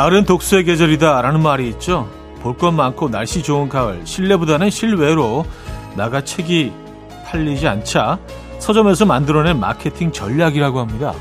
가을은 독서의 계절이다 라는 말이 있죠. 볼 것 많고 날씨 좋은 가을, 실내보다는 실외로 나가 책이 팔리지 않자 서점에서 만들어낸 마케팅 전략이라고 합니다.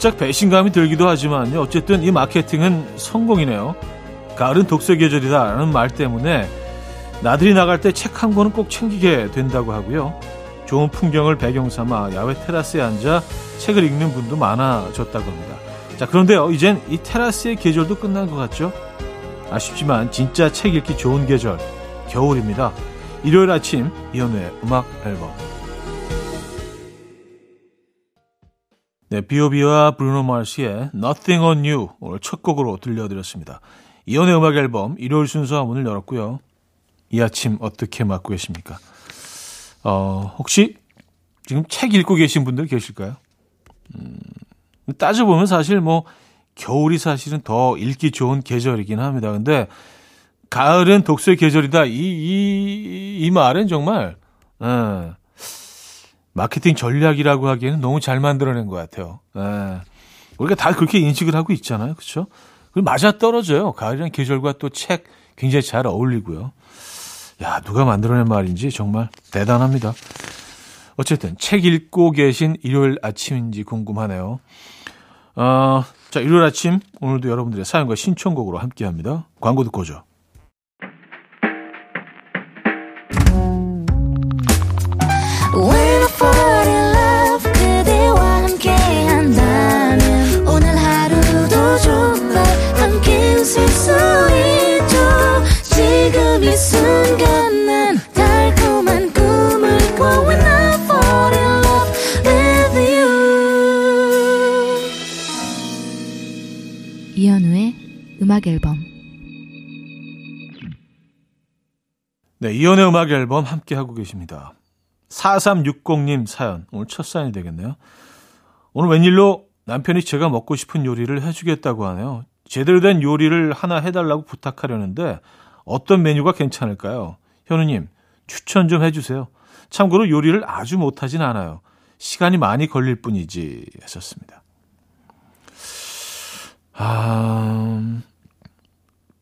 살짝 배신감이 들기도 하지만요. 어쨌든 이 마케팅은 성공이네요. 가을은 독서 계절이다라는 말 때문에 나들이 나갈 때 책 한 권은 꼭 챙기게 된다고 하고요. 좋은 풍경을 배경 삼아 야외 테라스에 앉아 책을 읽는 분도 많아졌다고 합니다. 자, 그런데요. 이젠 이 테라스의 계절도 끝난 것 같죠? 아쉽지만 진짜 책 읽기 좋은 계절, 겨울입니다. 일요일 아침 이연우의 음악 앨범 네, 비오비와 브루노 마르시의 Nothing on You 오늘 첫 곡으로 들려드렸습니다. 이연의 음악 앨범 일요일 순서 문을 열었고요. 이 아침 어떻게 맞고 계십니까? 어, 혹시 지금 책 읽고 계신 분들 계실까요? 음, 따져보면 사실 뭐 겨울이 사실은 더 읽기 좋은 계절이긴 합니다. 근데 가을은 독서의 계절이다. 이, 이, 이 말은 정말, 예, 마케팅 전략이라고 하기에는 너무 잘 만들어낸 것 같아요. 예. 우리가 다 그렇게 인식을 하고 있잖아요. 그렇죠? 그리고 맞아 떨어져요. 가을이라는 계절과 또 책 굉장히 잘 어울리고요. 야, 누가 만들어낸 말인지 정말 대단합니다. 어쨌든 책 읽고 계신 일요일 아침인지 궁금하네요. 어, 자, 일요일 아침 오늘도 여러분들의 사연과 신청곡으로 함께합니다. 광고 듣고 오죠. 음악 앨범 네, 이연의 음악 앨범 함께 하고 계십니다. 4360님 사연 오늘 첫 사연이 되겠네요. 오늘 웬일로 남편이 제가 먹고 싶은 요리를 해주겠다고 하네요. 제대로 된 요리를 하나 해달라고 부탁하려는데 어떤 메뉴가 괜찮을까요? 현우님 추천 좀 해주세요. 참고로 요리를 아주 못하진 않아요. 시간이 많이 걸릴 뿐이지 하셨습니다.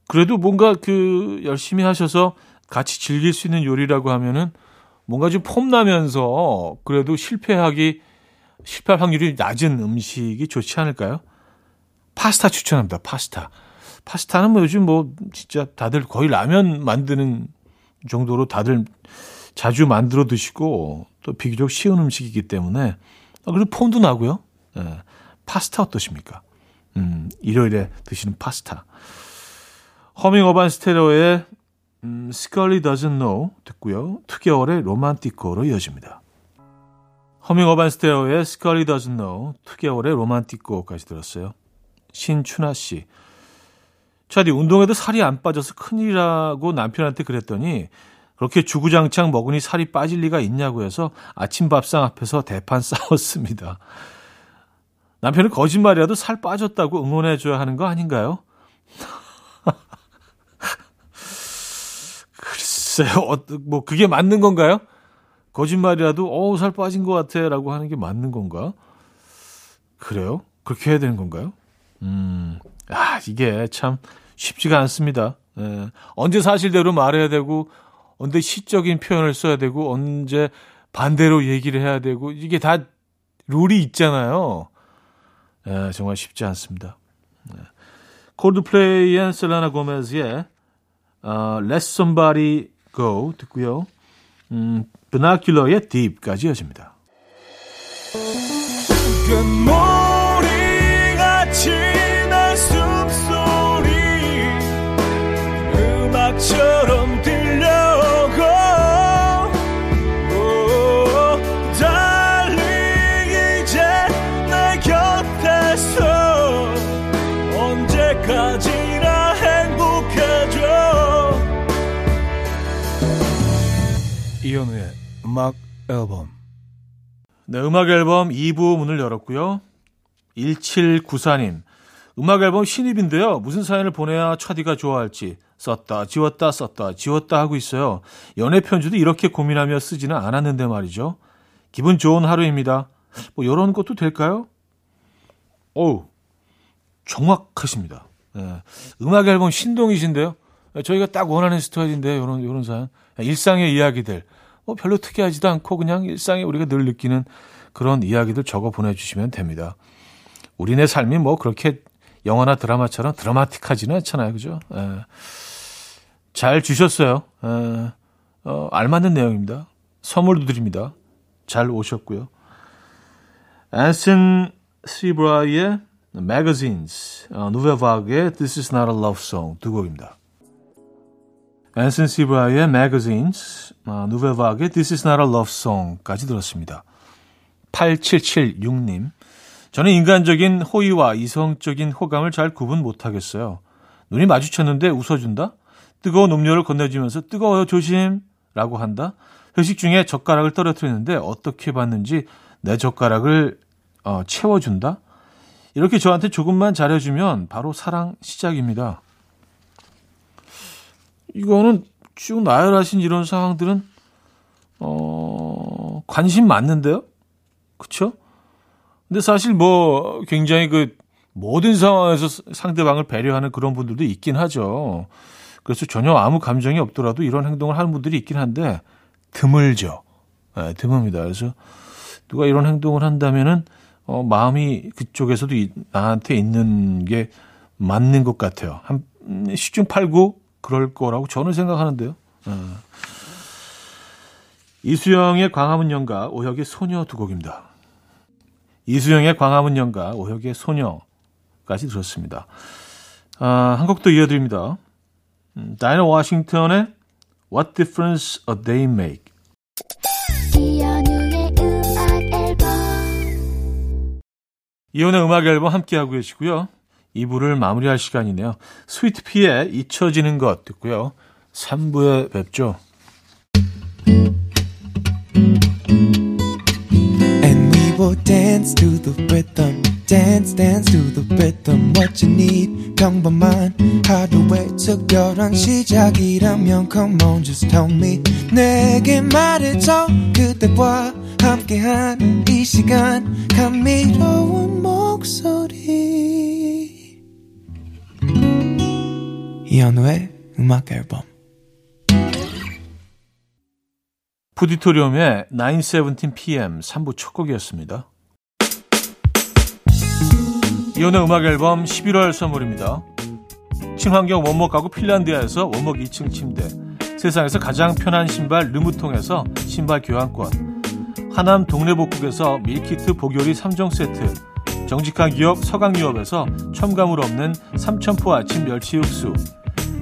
그래도 뭔가 그 열심히 하셔서 같이 즐길 수 있는 요리라고 하면은 뭔가 좀 폼나면서 그래도 실패하기 실패할 확률이 낮은 음식이 좋지 않을까요? 파스타 추천합니다. 파스타. 파스타는 뭐 요즘 뭐 진짜 다들 거의 라면 만드는 정도로 다들 자주 만들어 드시고 또 비교적 쉬운 음식이기 때문에 아, 그리고 폼도 나고요. 네. 파스타 어떠십니까? 음, 일요일에 드시는 파스타. 허밍 어반 스테레오의 음, Scully doesn't know 듣고요. 투개월의 Romantico로 이어집니다. 허밍 어반 스테레오의 Scully doesn't know 투개월의 Romantico까지 들었어요. 신춘아 씨. 차디 운동해도 살이 안 빠져서 큰일이라고 남편한테 그랬더니 그렇게 주구장창 먹으니 살이 빠질 리가 있냐고 해서 아침 밥상 앞에서 대판 싸웠습니다. 남편은 거짓말이라도 살 빠졌다고 응원해줘야 하는 거 아닌가요? 글쎄요, 어, 뭐 그게 맞는 건가요? 거짓말이라도 어살 빠진 것 같아라고 하는 게 맞는 건가? 그래요? 그렇게 해야 되는 건가요? 음, 아 이게 참 쉽지가 않습니다. 예. 언제 사실대로 말해야 되고 언제 시적인 표현을 써야 되고 언제 반대로 얘기를 해야 되고 이게 다 룰이 있잖아요. 예, 정말 쉽지 않습니다. 예. 콜드플레이의 셀라나 고메즈의 어, Let Somebody Go 듣고요. 음, Binocular의 Deep까지 이어집니다. 언제까지나 이현우의 음악 앨범 네, 음악 앨범 2부 문을 열었고요. 1794님. 음악 앨범 신입인데요. 무슨 사연을 보내야 차디가 좋아할지 썼다, 지웠다, 썼다, 지웠다 하고 있어요. 연애 편지도 이렇게 고민하며 쓰지는 않았는데 말이죠. 기분 좋은 하루입니다. 뭐 이런 것도 될까요? 어우, 정확하십니다. 네. 음악 앨범 신동이신데요. 저희가 딱 원하는 스타일인데 이런 이런 사연. 일상의 이야기들. 뭐 별로 특이하지도 않고 그냥 일상에 우리가 늘 느끼는 그런 이야기들 적어 보내주시면 됩니다. 우리네 삶이 뭐 그렇게 영화나 드라마처럼 드라마틱하지는 않잖아요. 그죠? 예. 잘 주셨어요. 예. 어, 알맞는 내용입니다. 선물도 드립니다. 잘 오셨고요. 앤슨 시브라의 Magazines, 어, 누베바그의 This is not a love song 두 곡입니다. 앤슨 시브라의 Magazines, 어, 누베바그의 This is not a love song까지 들었습니다. 8776님. 저는 인간적인 호의와 이성적인 호감을 잘 구분 못하겠어요. 눈이 마주쳤는데 웃어준다? 뜨거운 음료를 건네주면서 뜨거워요 조심! 라고 한다? 회식 중에 젓가락을 떨어뜨리는데 어떻게 봤는지 내 젓가락을 어, 채워준다? 이렇게 저한테 조금만 잘해주면 바로 사랑 시작입니다. 이거는 쭉 나열하신 이런 상황들은 어, 관심 많는데요? 그쵸? 근데 사실 뭐 굉장히 그 모든 상황에서 상대방을 배려하는 그런 분들도 있긴 하죠. 그래서 전혀 아무 감정이 없더라도 이런 행동을 하는 분들이 있긴 한데 드물죠. 네, 드뭅니다. 그래서 누가 이런 행동을 한다면은 어, 마음이 그쪽에서도 이, 나한테 있는 게 맞는 것 같아요. 한 시중 팔구 그럴 거라고 저는 생각하는데요. 네. 이수영의 광화문 연가 오혁의 소녀 두 곡입니다. 이수영의 광화문 연가, 오혁의 소녀까지 들었습니다. 아, 한 곡도 이어드립니다. 음, 다이너 워싱턴의 What Difference a Day Make. 이혼의 음악 앨범 함께하고 계시고요. 2부를 마무리할 시간이네요. 스위트피의 잊혀지는 것 듣고요. 3부에 뵙죠. will dance to the rhythm. Dance, dance to the rhythm. What you need, 평범한 하루의 특별한 시작이라면 Come on, just tell me. 내게 말해 줘. 그대와 함께한 이 시간. 감미로운 목소리. 이현우의 음악 앨범. 푸디토리움의 917pm 3부 첫 곡이었습니다. 이현우의 음악 앨범 11월 선물입니다. 친환경 원목 가구 핀란드에서 원목 2층 침대 세상에서 가장 편한 신발 르무통에서 신발 교환권 하남 동네복국에서 밀키트 복요리 3종 세트 정직한 기업 서강유업에서 첨가물 없는 삼천포 아침 멸치 육수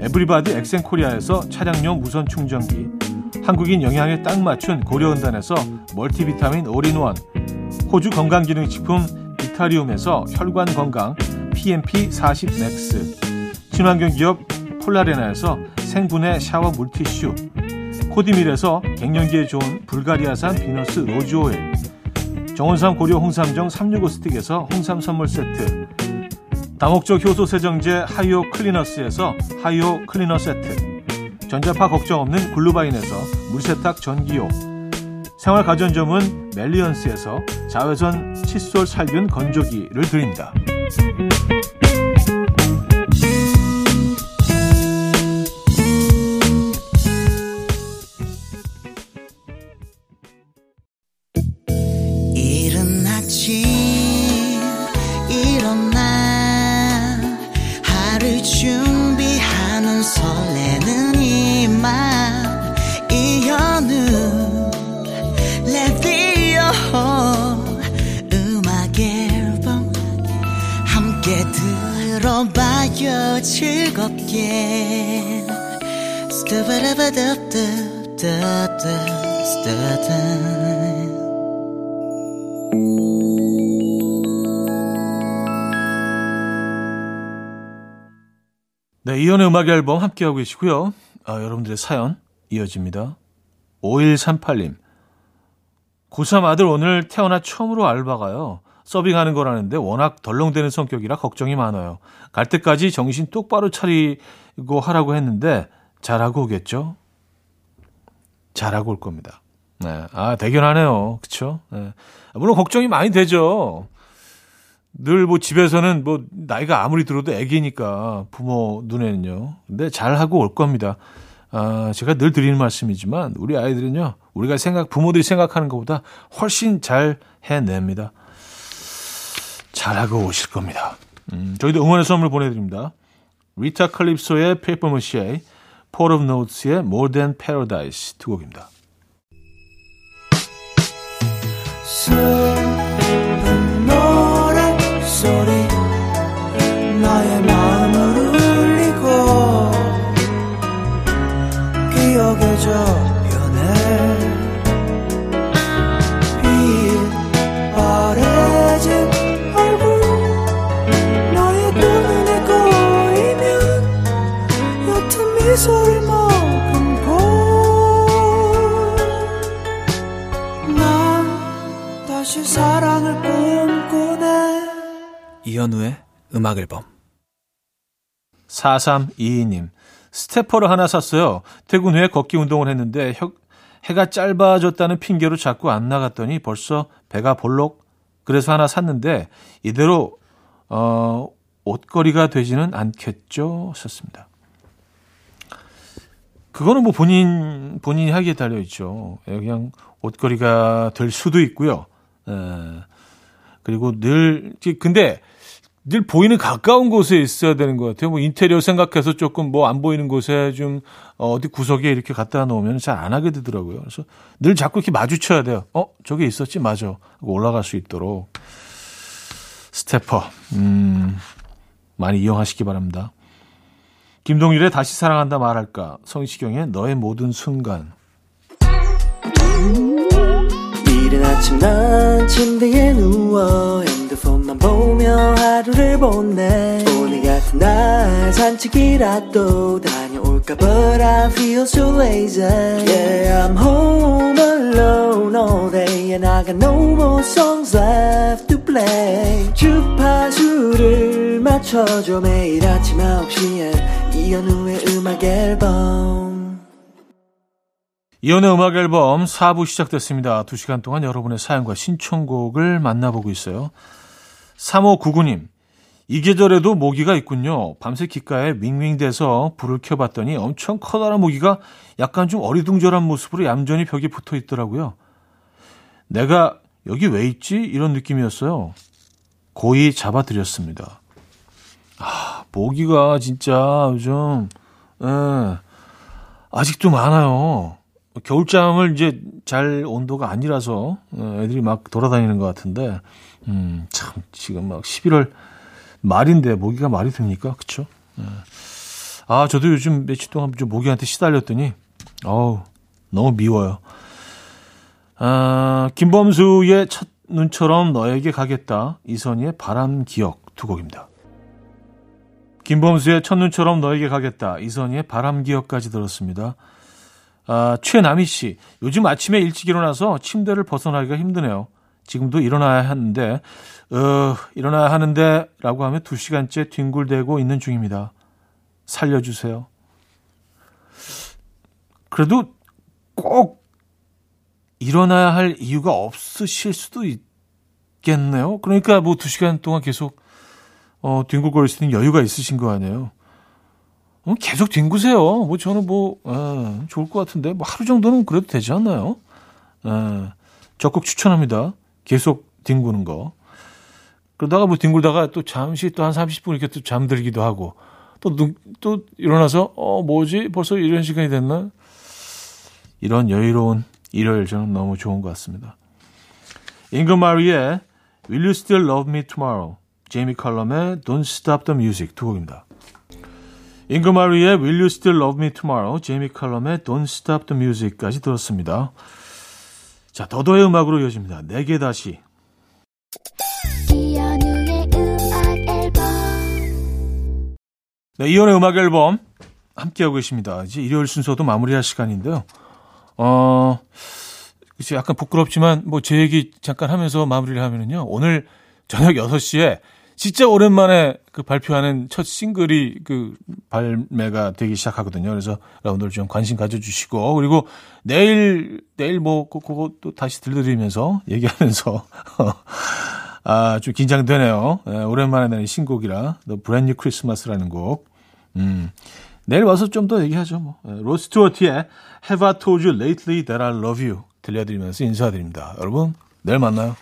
에브리바디 엑센코리아에서 차량용 무선 충전기 한국인 영양에 딱 맞춘 고려은단에서 멀티비타민 올인원 호주 건강기능식품 비타리움에서 혈관 건강 PMP40 맥스 친환경 기업 폴라레나에서 생분해 샤워 물티슈 코디밀에서 갱년기에 좋은 불가리아산 비너스 로즈오일 정원삼 고려 홍삼정 365 스틱에서 홍삼 선물 세트 다목적 효소 세정제 하이오 클리너스에서 하이오 클리너 세트 전자파 걱정 없는 글루바인에서 물세탁 전기요 생활가전점은 멜리언스에서 자외선 칫솔 살균 건조기를 드립니다. 들어봐요 즐겁게 네, 이연의 음악 앨범 함께하고 계시고요. 아, 여러분들의 사연 이어집니다. 5138님. 고3 아들 오늘 태어나 처음으로 알바 가요. 서빙하는 거라는데 워낙 덜렁대는 성격이라 걱정이 많아요. 갈 때까지 정신 똑바로 차리고 하라고 했는데 잘하고 오겠죠? 잘하고 올 겁니다. 네. 아, 대견하네요. 그쵸? 네. 물론 걱정이 많이 되죠. 늘 뭐 집에서는 뭐 나이가 아무리 들어도 애기니까 부모 눈에는요. 근데 잘하고 올 겁니다. 아, 제가 늘 드리는 말씀이지만 우리 아이들은요. 우리가 생각 부모들이 생각하는 것보다 훨씬 잘 해냅니다. 잘하고 오실 겁니다. 음, 저희도 응원의 선물 보내드립니다. 리타 칼립소의 Paper Mache, 폴 오브 노트스의 More Than Paradise 두 곡입니다. 음악 앨범 4322님 스태퍼를 하나 샀어요. 퇴근 후에 걷기 운동을 했는데 혀, 해가 짧아졌다는 핑계로 자꾸 안 나갔더니 벌써 배가 볼록 그래서 하나 샀는데 이대로 어, 옷걸이가 되지는 않겠죠? 썼습니다. 그거는 뭐 본인 본인이 하기에 달려 있죠. 예, 그냥 옷걸이가 될 수도 있고요. 에, 예. 그리고 늘 근데 늘 보이는 가까운 곳에 있어야 되는 것 같아요. 뭐 인테리어 생각해서 조금 뭐 안 보이는 곳에 좀 어디 구석에 이렇게 갖다 놓으면 잘 안 하게 되더라고요. 그래서 늘 자꾸 이렇게 마주쳐야 돼요. 어, 저기 있었지, 맞아. 올라갈 수 있도록 스테퍼 음, 많이 이용하시기 바랍니다. 김동률의 다시 사랑한다 말할까 성시경의 너의 모든 순간 이른 아침 난 침대에 누워 보며 하루를 보내. 오늘 같은 날 산책이라도 다녀올까 But I feel so lazy. Yeah I'm home alone all day. And I got no more songs left to play. 주파수를 맞춰줘 매일 아침 9시에. 이현우의 음악 앨범. 이현우의 음악 앨범 4부 시작됐습니다. 2시간 동안 여러분의 사연과 신청곡을 만나보고 있어요. 3599님 이 계절에도 모기가 있군요. 밤새 귓가에 윙윙대서 불을 켜봤더니 엄청 커다란 모기가 약간 좀 어리둥절한 모습으로 얌전히 벽에 붙어 있더라고요. 내가 여기 왜 있지? 이런 느낌이었어요. 고이 잡아드렸습니다. 아, 모기가 진짜 요즘, 예, 아직도 많아요. 겨울잠을 이제 잘 온도가 아니라서 예, 애들이 막 돌아다니는 것 같은데, 음, 참, 지금 막 11월 말인데 모기가 말이 됩니까? 그쵸? 예. 아, 저도 요즘 며칠 동안 좀 모기한테 시달렸더니, 어우, 너무 미워요. 아, 김범수의 첫 눈처럼 너에게 가겠다. 이선희의 바람 기억 두 곡입니다. 김범수의 첫눈처럼 너에게 가겠다. 이선희의 바람 기억까지 들었습니다. 아, 최남희 씨. 요즘 아침에 일찍 일어나서 침대를 벗어나기가 힘드네요. 지금도 일어나야 하는데, 어, 일어나야 하는데, 라고 하면 두 시간째 뒹굴대고 있는 중입니다. 살려주세요. 그래도 꼭 일어나야 할 이유가 없으실 수도 있겠네요. 그러니까 뭐 두 시간 동안 계속 어, 뒹굴거릴 수 있는 여유가 있으신 거 아니에요? 어, 계속 뒹구세요. 뭐 저는 뭐 어, 좋을 것 같은데 뭐 하루 정도는 그래도 되지 않나요? 어, 적극 추천합니다. 계속 뒹구는 거. 그러다가 뭐 뒹굴다가 또 잠시 또 한 30분 이렇게 또 잠들기도 하고 또, 또 일어나서 어 뭐지 벌써 이런 시간이 됐나? 이런 여유로운 일요일 저는 너무 좋은 것 같습니다. 잉거 마리의 Will You Still Love Me Tomorrow 제이미 칼럼의 Don't Stop the Music 두 곡입니다. 잉그마리의 Will You Still Love Me Tomorrow, 제이미 칼럼의 Don't Stop the Music까지 들었습니다. 자, 더더의 음악으로 이어집니다. 네개 다시. 네, 이혼의 음악 앨범 함께하고 계십니다. 이제 일요일 순서도 마무리할 시간인데요. 어, 그치, 약간 부끄럽지만, 뭐, 제 얘기 잠깐 하면서 마무리를 하면은요, 오늘 저녁 6시에 진짜 오랜만에 그 발표하는 첫 싱글이 그 발매가 되기 시작하거든요. 그래서 여러분들 좀 관심 가져주시고, 그리고 내일, 내일 뭐, 그, 그거 또 다시 들려드리면서 얘기하면서, 아, 좀 긴장되네요. 네, 오랜만에 내는 신곡이라, Brand New Christmas라는 곡. 음. 내일 와서 좀 더 얘기하죠. 뭐. 네, 로스트워트의 Have I Told You Lately That I Love You 들려드리면서 인사드립니다. 여러분, 내일 만나요.